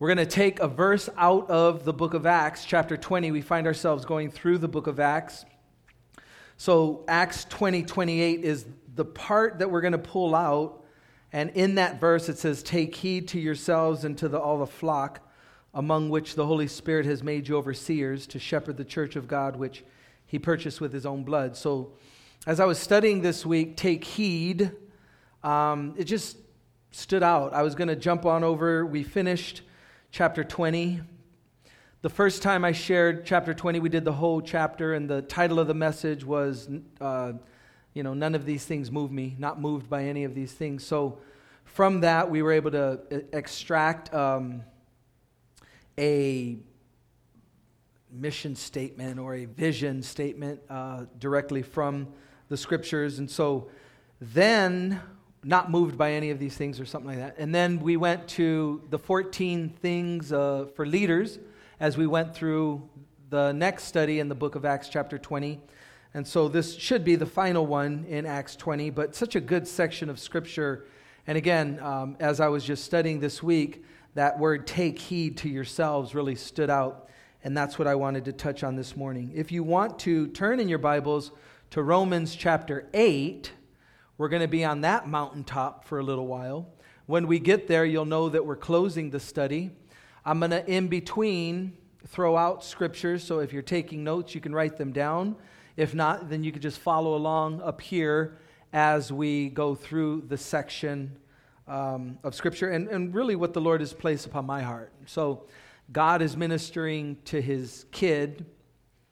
We're going to take a verse out of the book of Acts, chapter 20. We find ourselves going through the book of Acts. So, Acts 20 28 is the part that we're going to pull out. And in that verse, it says, Take heed to yourselves and to the, all the flock among which the Holy Spirit has made you overseers to shepherd the church of God, which he purchased with his own blood. So, as I was studying this week, take heed, um, it just stood out. I was going to jump on over. We finished chapter 20. The first time I shared chapter 20, we did the whole chapter, and the title of the message was, uh, you know, none of these things move me, not moved by any of these things. So from that, we were able to uh, extract um, a mission statement or a vision statement uh, directly from the scriptures. And so then not moved by any of these things or something like that. And then we went to the 14 things uh, for leaders as we went through the next study in the book of Acts, chapter 20. And so this should be the final one in Acts 20, but such a good section of scripture. And again, um, as I was just studying this week, that word take heed to yourselves really stood out. And that's what I wanted to touch on this morning. If you want to turn in your Bibles to Romans chapter 8, we're going to be on that mountaintop for a little while. When we get there, you'll know that we're closing the study. I'm going to, in between, throw out scriptures. So if you're taking notes, you can write them down. If not, then you can just follow along up here as we go through the section um, of scripture and, and really what the Lord has placed upon my heart. So God is ministering to his kid,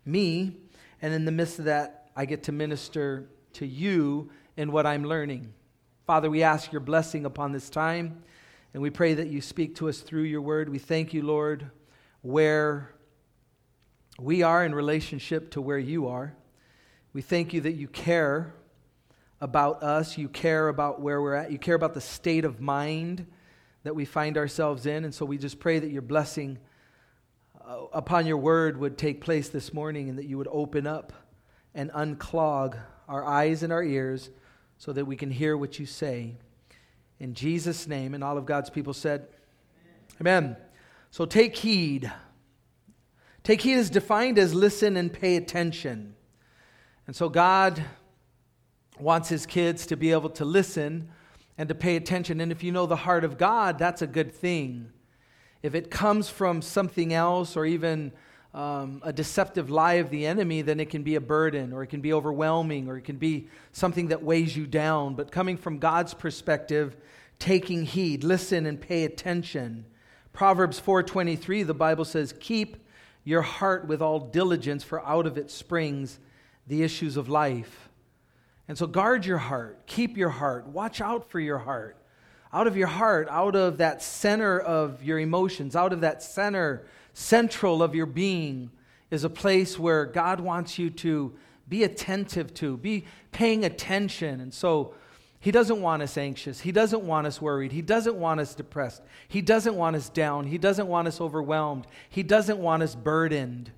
me, and in the midst of that, I get to minister to you in what I'm learning. Father, we ask your blessing upon this time, and we pray that you speak to us through your word. We thank you, Lord, where we are in relationship to where you are. We thank you that you care about us, you care about where we're at, you care about the state of mind that we find ourselves in. And so we just pray that your blessing uh, upon your word would take place this morning and that you would open up and unclog our eyes and our ears so that we can hear what you say. In Jesus' name, and all of God's people said, Amen. Amen. So take heed. Take heed is defined as listen and pay attention. And so God wants his kids to be able to listen and to pay attention. And if you know the heart of God, that's a good thing. If it comes from something else or even um, a deceptive lie of the enemy, then it can be a burden or it can be overwhelming or it can be something that weighs you down. But coming from God's perspective, taking heed, listen and pay attention. Proverbs 4:23 the Bible says, "Keep your heart with all diligence for out of it springs the issues of life." And so guard your heart, keep your heart, watch out for your heart. Out of your heart, out of that center of your emotions, out of that center central of your being is a place where God wants you to be attentive to, be paying attention. And so he doesn't want us anxious. He doesn't want us worried. He doesn't want us depressed. He doesn't want us down. He doesn't want us overwhelmed. He doesn't want us burdened.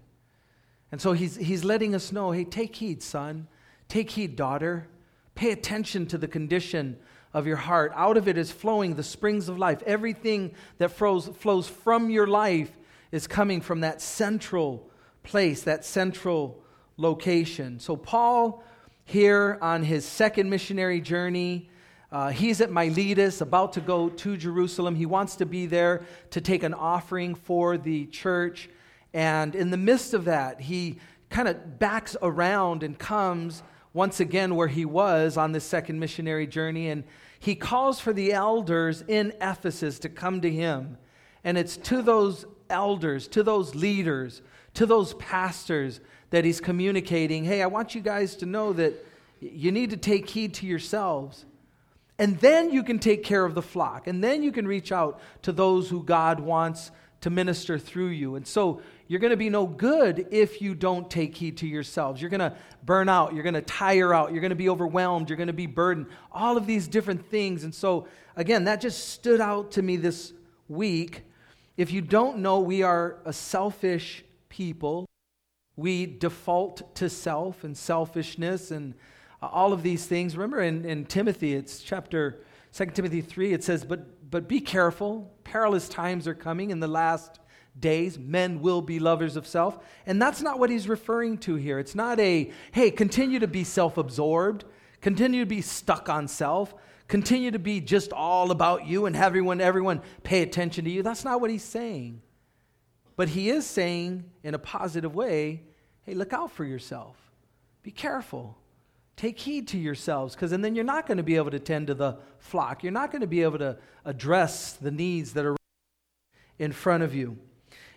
And so he's, he's letting us know hey, take heed, son. Take heed, daughter. Pay attention to the condition of your heart. Out of it is flowing the springs of life. Everything that flows, flows from your life is coming from that central place, that central location. So, Paul, here on his second missionary journey, uh, he's at Miletus, about to go to Jerusalem. He wants to be there to take an offering for the church. And in the midst of that, he kind of backs around and comes once again where he was on this second missionary journey. And he calls for the elders in Ephesus to come to him. And it's to those elders, to those leaders, to those pastors that he's communicating hey, I want you guys to know that you need to take heed to yourselves. And then you can take care of the flock. And then you can reach out to those who God wants to minister through you. And so you're going to be no good if you don't take heed to yourselves. You're going to burn out. You're going to tire out. You're going to be overwhelmed. You're going to be burdened. All of these different things. And so, again, that just stood out to me this week if you don't know, we are a selfish people. We default to self and selfishness and uh, all of these things. Remember in, in Timothy, it's chapter 2 Timothy 3, it says, But but be careful. Perilous times are coming in the last days. Men will be lovers of self. And that's not what he's referring to here. It's not a, hey, continue to be self absorbed, continue to be stuck on self, continue to be just all about you and everyone, everyone pay attention to you. That's not what he's saying. But he is saying in a positive way, hey, look out for yourself. Be careful. Take heed to yourselves, because and then you're not going to be able to tend to the flock. You're not going to be able to address the needs that are in front of you.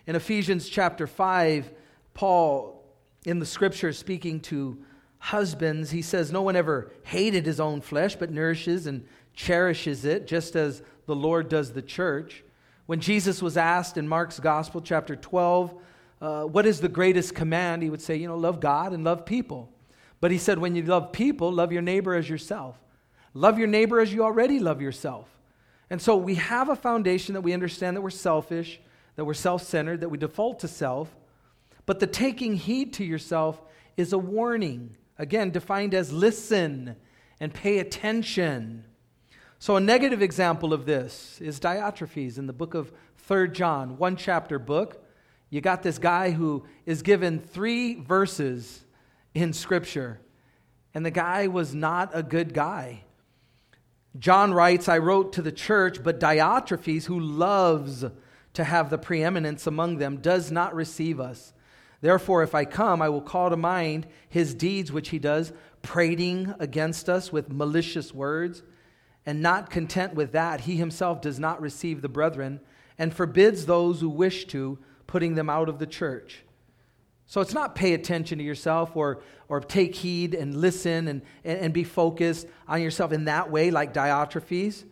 In Ephesians chapter 5, Paul, in the scripture, speaking to husbands, he says, No one ever hated his own flesh, but nourishes and cherishes it, just as the Lord does the church. When Jesus was asked in Mark's Gospel, chapter 12, uh, what is the greatest command? He would say, You know, love God and love people. But he said, when you love people, love your neighbor as yourself. Love your neighbor as you already love yourself. And so we have a foundation that we understand that we're selfish, that we're self centered, that we default to self. But the taking heed to yourself is a warning, again, defined as listen and pay attention. So, a negative example of this is Diotrephes in the book of 3 John, one chapter book. You got this guy who is given three verses in Scripture. And the guy was not a good guy. John writes, I wrote to the church, but Diotrephes, who loves to have the preeminence among them, does not receive us. Therefore, if I come, I will call to mind his deeds which he does, prating against us with malicious words. And not content with that, he himself does not receive the brethren and forbids those who wish to, putting them out of the church. So it's not pay attention to yourself or, or take heed and listen and, and, be focused on yourself in that way, like Diotrephes.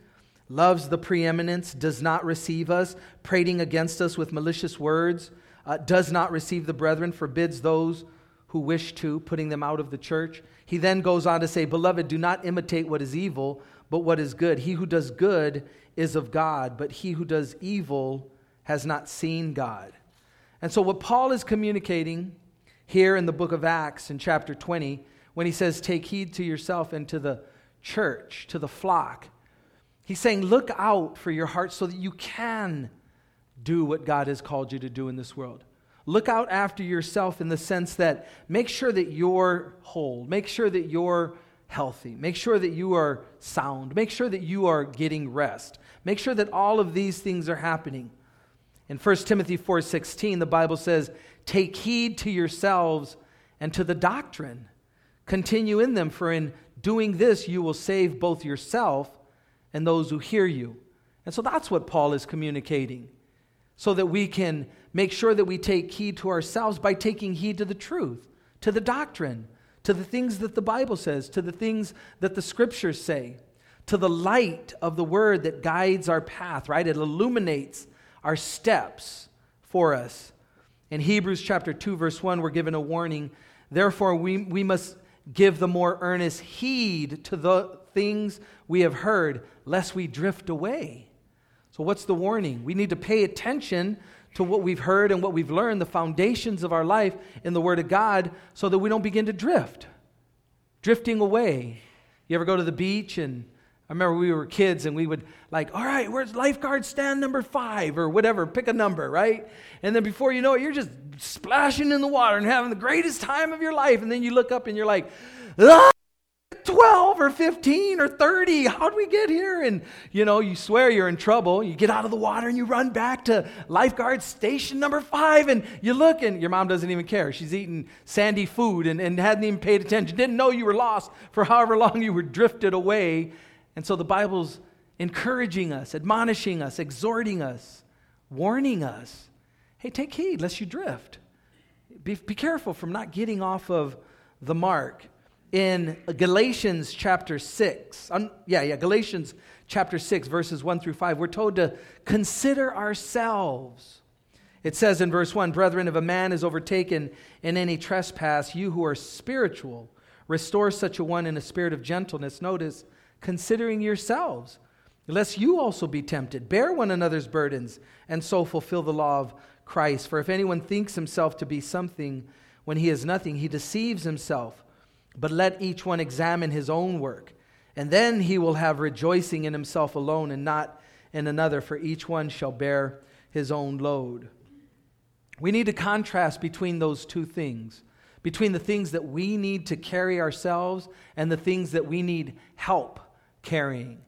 Loves the preeminence, does not receive us, prating against us with malicious words, uh, does not receive the brethren, forbids those who wish to, putting them out of the church. He then goes on to say, Beloved, do not imitate what is evil, but what is good. He who does good is of God, but he who does evil has not seen God. And so, what Paul is communicating here in the book of Acts in chapter 20, when he says, Take heed to yourself and to the church, to the flock, he's saying, Look out for your heart so that you can do what God has called you to do in this world. Look out after yourself in the sense that make sure that you're whole, make sure that you're healthy, make sure that you are sound, make sure that you are getting rest, make sure that all of these things are happening. In 1 Timothy 4:16, the Bible says, "Take heed to yourselves and to the doctrine. Continue in them, for in doing this you will save both yourself and those who hear you." And so that's what Paul is communicating. So that we can make sure that we take heed to ourselves by taking heed to the truth, to the doctrine, to the things that the Bible says, to the things that the scriptures say, to the light of the word that guides our path, right? It illuminates our steps for us. In Hebrews chapter 2, verse 1, we're given a warning. Therefore, we, we must give the more earnest heed to the things we have heard, lest we drift away. So, what's the warning? We need to pay attention to what we've heard and what we've learned, the foundations of our life in the Word of God, so that we don't begin to drift, drifting away. You ever go to the beach and I remember we were kids and we would like, all right, where's lifeguard stand number five or whatever, pick a number, right? And then before you know it, you're just splashing in the water and having the greatest time of your life. And then you look up and you're like, ah! 12 or 15 or 30. How'd we get here? And you know, you swear you're in trouble. You get out of the water and you run back to lifeguard station number five and you look and your mom doesn't even care. She's eating sandy food and, and hadn't even paid attention, didn't know you were lost for however long you were drifted away and so the Bible's encouraging us, admonishing us, exhorting us, warning us hey, take heed lest you drift. Be, be careful from not getting off of the mark. In Galatians chapter 6, um, yeah, yeah, Galatians chapter 6, verses 1 through 5, we're told to consider ourselves. It says in verse 1 Brethren, if a man is overtaken in any trespass, you who are spiritual, restore such a one in a spirit of gentleness. Notice, considering yourselves, lest you also be tempted. Bear one another's burdens, and so fulfill the law of Christ. For if anyone thinks himself to be something when he is nothing, he deceives himself. But let each one examine his own work, and then he will have rejoicing in himself alone and not in another, for each one shall bear his own load. We need to contrast between those two things between the things that we need to carry ourselves and the things that we need help carrying.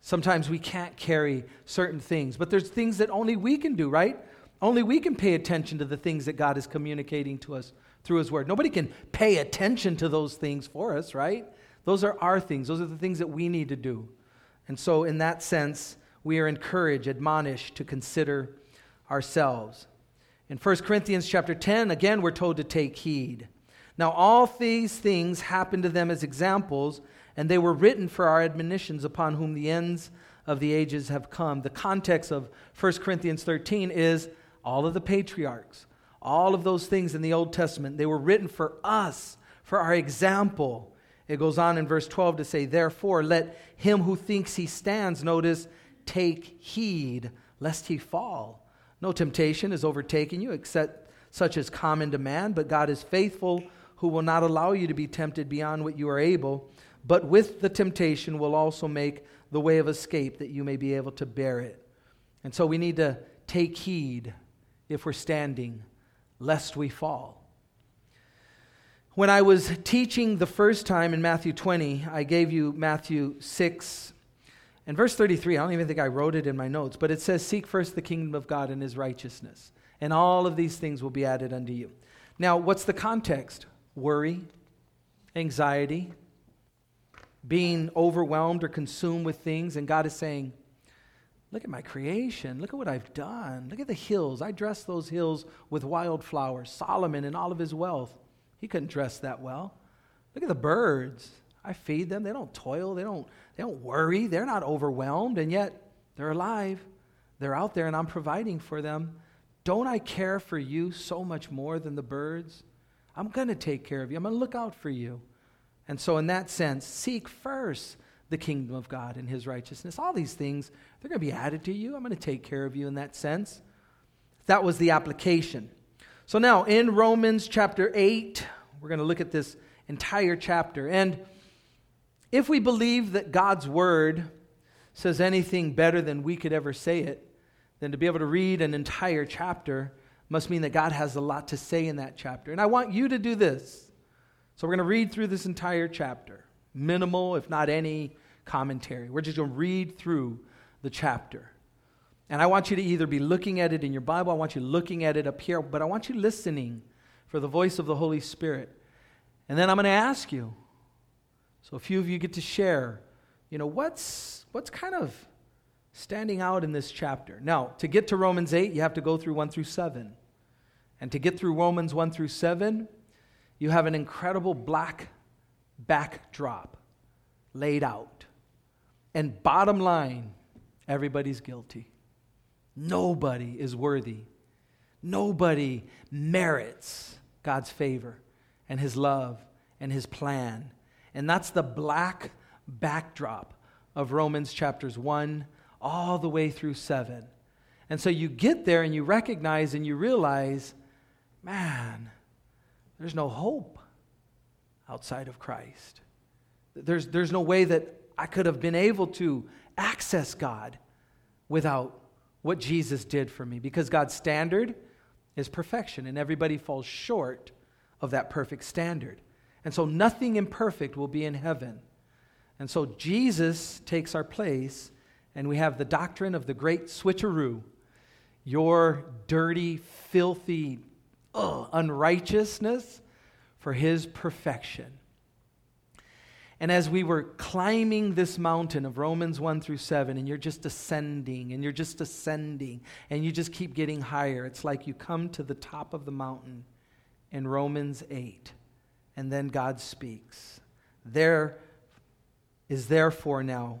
Sometimes we can't carry certain things, but there's things that only we can do, right? Only we can pay attention to the things that God is communicating to us through His Word. Nobody can pay attention to those things for us, right? Those are our things, those are the things that we need to do. And so, in that sense, we are encouraged, admonished to consider ourselves. In 1 Corinthians chapter 10, again, we're told to take heed. Now, all these things happened to them as examples, and they were written for our admonitions upon whom the ends of the ages have come. The context of 1 Corinthians 13 is all of the patriarchs, all of those things in the Old Testament, they were written for us, for our example. It goes on in verse 12 to say, Therefore, let him who thinks he stands, notice, take heed lest he fall. No temptation is overtaken you except such as common demand, but God is faithful, who will not allow you to be tempted beyond what you are able, but with the temptation will also make the way of escape that you may be able to bear it. And so we need to take heed if we're standing, lest we fall. When I was teaching the first time in Matthew 20, I gave you Matthew 6, and verse 33, I don't even think I wrote it in my notes, but it says, Seek first the kingdom of God and his righteousness, and all of these things will be added unto you. Now, what's the context? Worry, anxiety, being overwhelmed or consumed with things, and God is saying, Look at my creation. Look at what I've done. Look at the hills. I dressed those hills with wildflowers. Solomon and all of his wealth, he couldn't dress that well. Look at the birds. I feed them. They don't toil. They don't they don't worry, they're not overwhelmed, and yet they're alive. They're out there, and I'm providing for them. Don't I care for you so much more than the birds? I'm going to take care of you. I'm going to look out for you. And so, in that sense, seek first the kingdom of God and his righteousness. All these things, they're going to be added to you. I'm going to take care of you in that sense. That was the application. So, now in Romans chapter 8, we're going to look at this entire chapter. And if we believe that God's word says anything better than we could ever say it, then to be able to read an entire chapter must mean that God has a lot to say in that chapter. And I want you to do this. So we're going to read through this entire chapter. Minimal, if not any, commentary. We're just going to read through the chapter. And I want you to either be looking at it in your Bible, I want you looking at it up here, but I want you listening for the voice of the Holy Spirit. And then I'm going to ask you, so a few of you get to share, you know, what's, what's kind of standing out in this chapter. Now, to get to Romans 8, you have to go through 1 through 7. And to get through Romans 1 through 7, you have an incredible black backdrop laid out. And bottom line, everybody's guilty. Nobody is worthy. Nobody merits God's favor and His love and His plan and that's the black backdrop of Romans chapters 1 all the way through 7. And so you get there and you recognize and you realize, man, there's no hope outside of Christ. There's, there's no way that I could have been able to access God without what Jesus did for me because God's standard is perfection and everybody falls short of that perfect standard. And so nothing imperfect will be in heaven. And so Jesus takes our place, and we have the doctrine of the great switcheroo. Your dirty, filthy ugh, unrighteousness for his perfection. And as we were climbing this mountain of Romans 1 through 7, and you're just ascending, and you're just ascending, and you just keep getting higher, it's like you come to the top of the mountain in Romans 8 and then God speaks. There is therefore now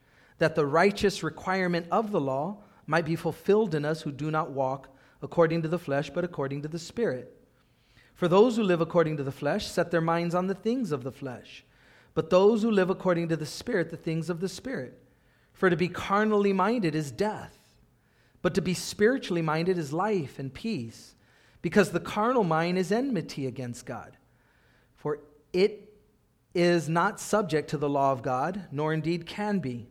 that the righteous requirement of the law might be fulfilled in us who do not walk according to the flesh, but according to the Spirit. For those who live according to the flesh set their minds on the things of the flesh, but those who live according to the Spirit, the things of the Spirit. For to be carnally minded is death, but to be spiritually minded is life and peace, because the carnal mind is enmity against God. For it is not subject to the law of God, nor indeed can be.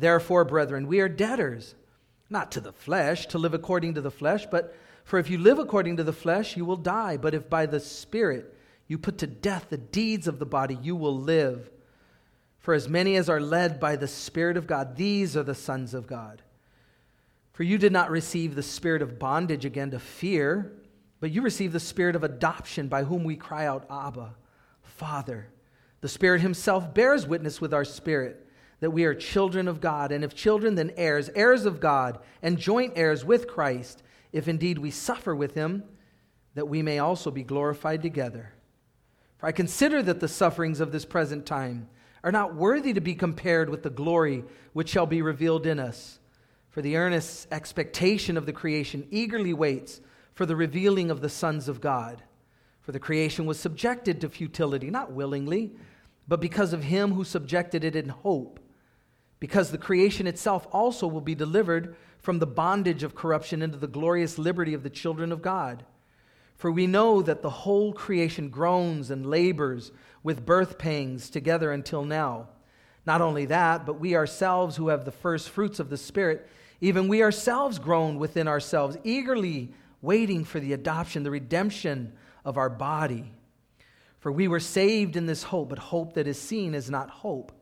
Therefore, brethren, we are debtors, not to the flesh, to live according to the flesh, but for if you live according to the flesh, you will die. But if by the Spirit you put to death the deeds of the body, you will live. For as many as are led by the Spirit of God, these are the sons of God. For you did not receive the spirit of bondage again to fear but you received the spirit of adoption by whom we cry out, Abba, Father. The Spirit Himself bears witness with our spirit that we are children of God, and if children, then heirs, heirs of God, and joint heirs with Christ, if indeed we suffer with Him, that we may also be glorified together. For I consider that the sufferings of this present time are not worthy to be compared with the glory which shall be revealed in us. For the earnest expectation of the creation eagerly waits for the revealing of the sons of God. For the creation was subjected to futility, not willingly, but because of him who subjected it in hope. Because the creation itself also will be delivered from the bondage of corruption into the glorious liberty of the children of God. For we know that the whole creation groans and labors with birth pangs together until now. Not only that, but we ourselves who have the first fruits of the Spirit, even we ourselves groan within ourselves, eagerly waiting for the adoption, the redemption of our body. For we were saved in this hope, but hope that is seen is not hope.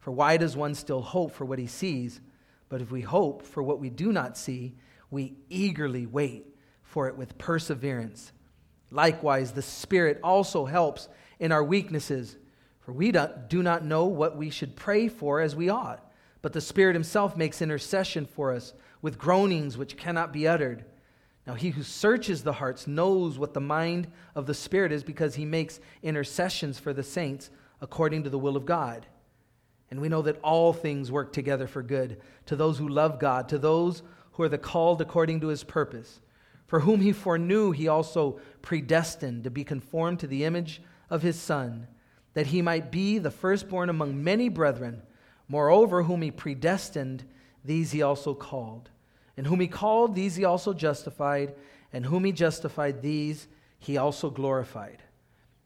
For why does one still hope for what he sees? But if we hope for what we do not see, we eagerly wait for it with perseverance. Likewise, the Spirit also helps in our weaknesses, for we do not know what we should pray for as we ought. But the Spirit Himself makes intercession for us with groanings which cannot be uttered. Now, he who searches the hearts knows what the mind of the Spirit is because he makes intercessions for the saints according to the will of God. And we know that all things work together for good to those who love God, to those who are the called according to his purpose. For whom he foreknew, he also predestined to be conformed to the image of his Son, that he might be the firstborn among many brethren. Moreover, whom he predestined, these he also called. And whom he called, these he also justified. And whom he justified, these he also glorified.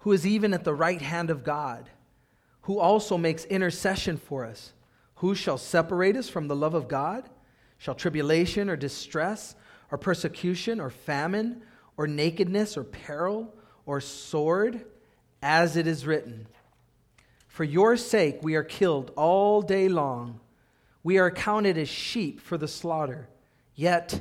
who is even at the right hand of God, who also makes intercession for us. Who shall separate us from the love of God? Shall tribulation or distress or persecution or famine or nakedness or peril or sword? As it is written, For your sake we are killed all day long. We are accounted as sheep for the slaughter. Yet,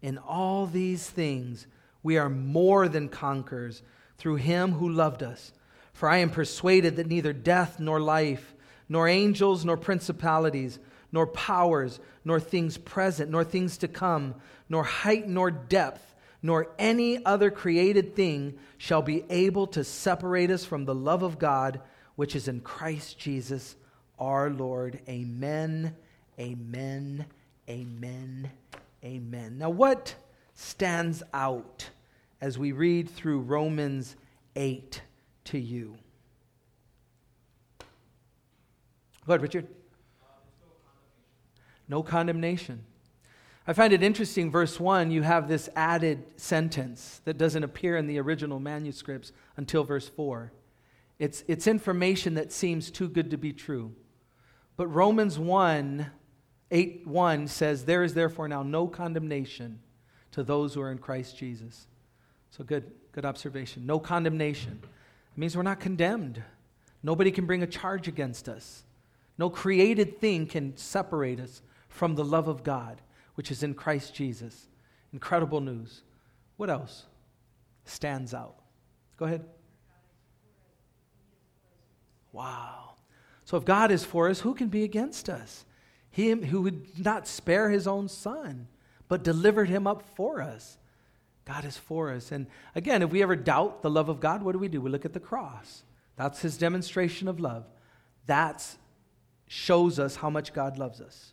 in all these things, we are more than conquerors through him who loved us. For I am persuaded that neither death nor life, nor angels nor principalities, nor powers, nor things present, nor things to come, nor height nor depth, nor any other created thing shall be able to separate us from the love of God which is in Christ Jesus our Lord. Amen. Amen. Amen. Amen. Now, what stands out as we read through Romans 8 to you? Go ahead, Richard. No condemnation. I find it interesting, verse 1, you have this added sentence that doesn't appear in the original manuscripts until verse 4. It's, it's information that seems too good to be true. But Romans 1, 8 1 says, There is therefore now no condemnation to those who are in Christ Jesus. So good, good observation. No condemnation. It means we're not condemned. Nobody can bring a charge against us. No created thing can separate us from the love of God, which is in Christ Jesus. Incredible news. What else stands out? Go ahead. Wow. So if God is for us, who can be against us? He who would not spare his own son, but delivered him up for us. God is for us. And again, if we ever doubt the love of God, what do we do? We look at the cross. That's his demonstration of love. That shows us how much God loves us.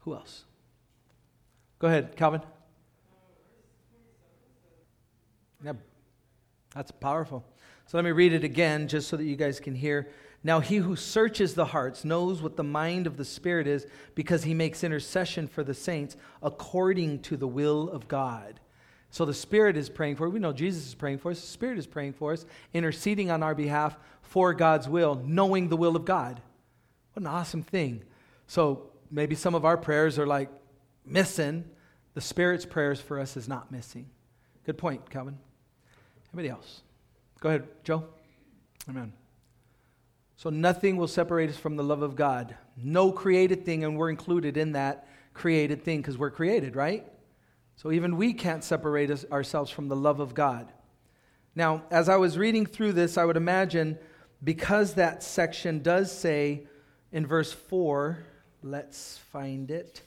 Who else? Go ahead, Calvin. Yeah, that's powerful. So let me read it again just so that you guys can hear. Now, he who searches the hearts knows what the mind of the Spirit is because he makes intercession for the saints according to the will of God. So the Spirit is praying for us. We know Jesus is praying for us. The Spirit is praying for us, interceding on our behalf for God's will, knowing the will of God. What an awesome thing. So maybe some of our prayers are like missing. The Spirit's prayers for us is not missing. Good point, Calvin. Anybody else? Go ahead, Joe. Amen. So nothing will separate us from the love of God. No created thing, and we're included in that created thing because we're created, right? So even we can't separate us, ourselves from the love of God. Now, as I was reading through this, I would imagine because that section does say in verse 4, let's find it,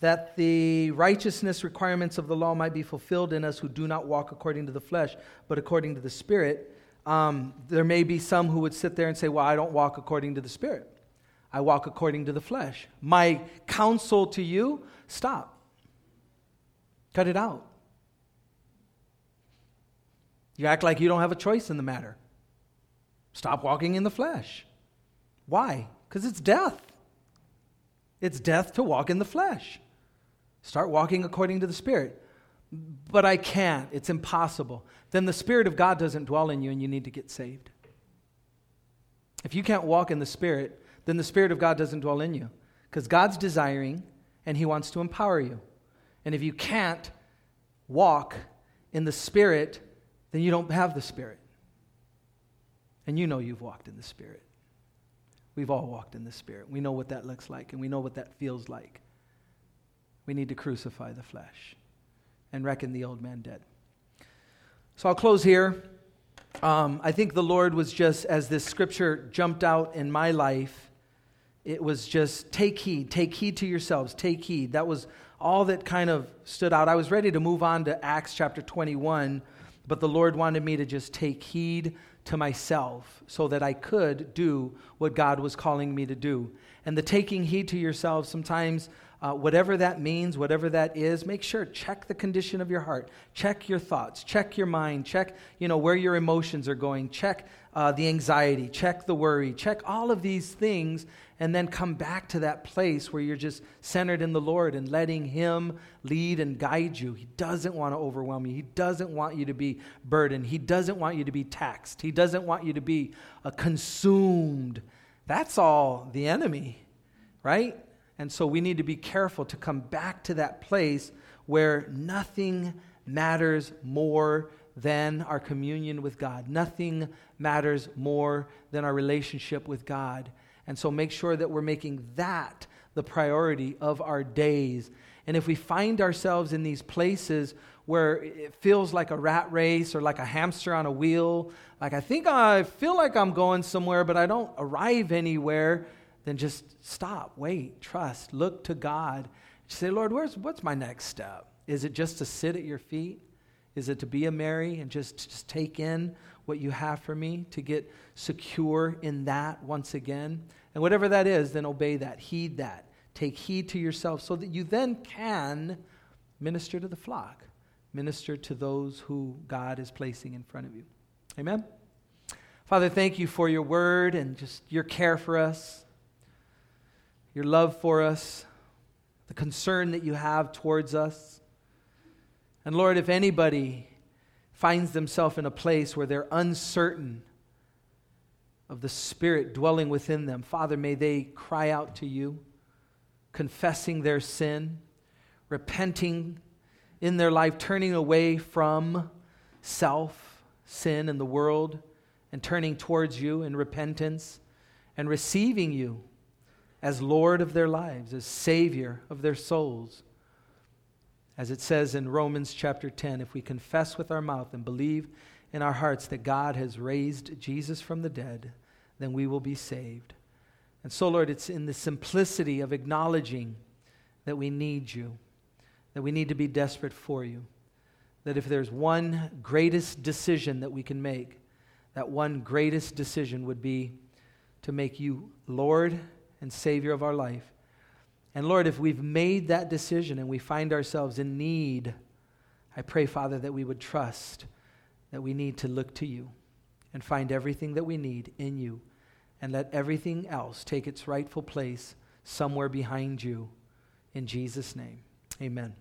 that the righteousness requirements of the law might be fulfilled in us who do not walk according to the flesh, but according to the Spirit. Um, there may be some who would sit there and say, Well, I don't walk according to the Spirit. I walk according to the flesh. My counsel to you stop. Cut it out. You act like you don't have a choice in the matter. Stop walking in the flesh. Why? Because it's death. It's death to walk in the flesh. Start walking according to the Spirit. But I can't. It's impossible. Then the Spirit of God doesn't dwell in you and you need to get saved. If you can't walk in the Spirit, then the Spirit of God doesn't dwell in you. Because God's desiring and He wants to empower you. And if you can't walk in the Spirit, then you don't have the Spirit. And you know you've walked in the Spirit. We've all walked in the Spirit. We know what that looks like, and we know what that feels like. We need to crucify the flesh and reckon the old man dead. So I'll close here. Um, I think the Lord was just, as this scripture jumped out in my life, it was just take heed, take heed to yourselves, take heed. That was all that kind of stood out. I was ready to move on to Acts chapter 21, but the Lord wanted me to just take heed to myself so that I could do what God was calling me to do. And the taking heed to yourself, sometimes, uh, whatever that means, whatever that is, make sure, check the condition of your heart, check your thoughts, check your mind, check, you know, where your emotions are going, check uh, the anxiety, check the worry, check all of these things, and then come back to that place where you're just centered in the Lord and letting Him lead and guide you. He doesn't want to overwhelm you. He doesn't want you to be burdened. He doesn't want you to be taxed. He doesn't want you to be uh, consumed. That's all the enemy, right? And so we need to be careful to come back to that place where nothing matters more than our communion with God. Nothing matters more than our relationship with God. And so make sure that we're making that the priority of our days. And if we find ourselves in these places where it feels like a rat race or like a hamster on a wheel, like I think I feel like I'm going somewhere, but I don't arrive anywhere, then just stop, wait, trust, look to God. Say, Lord, where's, what's my next step? Is it just to sit at your feet? Is it to be a Mary and just, just take in what you have for me, to get secure in that once again. And whatever that is, then obey that, heed that. Take heed to yourself so that you then can minister to the flock, minister to those who God is placing in front of you. Amen? Father, thank you for your word and just your care for us, your love for us. the concern that you have towards us. And Lord, if anybody finds themselves in a place where they're uncertain of the Spirit dwelling within them, Father, may they cry out to you, confessing their sin, repenting in their life, turning away from self, sin, and the world, and turning towards you in repentance and receiving you as Lord of their lives, as Savior of their souls. As it says in Romans chapter 10, if we confess with our mouth and believe in our hearts that God has raised Jesus from the dead, then we will be saved. And so, Lord, it's in the simplicity of acknowledging that we need you, that we need to be desperate for you, that if there's one greatest decision that we can make, that one greatest decision would be to make you Lord and Savior of our life. And Lord, if we've made that decision and we find ourselves in need, I pray, Father, that we would trust that we need to look to you and find everything that we need in you and let everything else take its rightful place somewhere behind you. In Jesus' name, amen.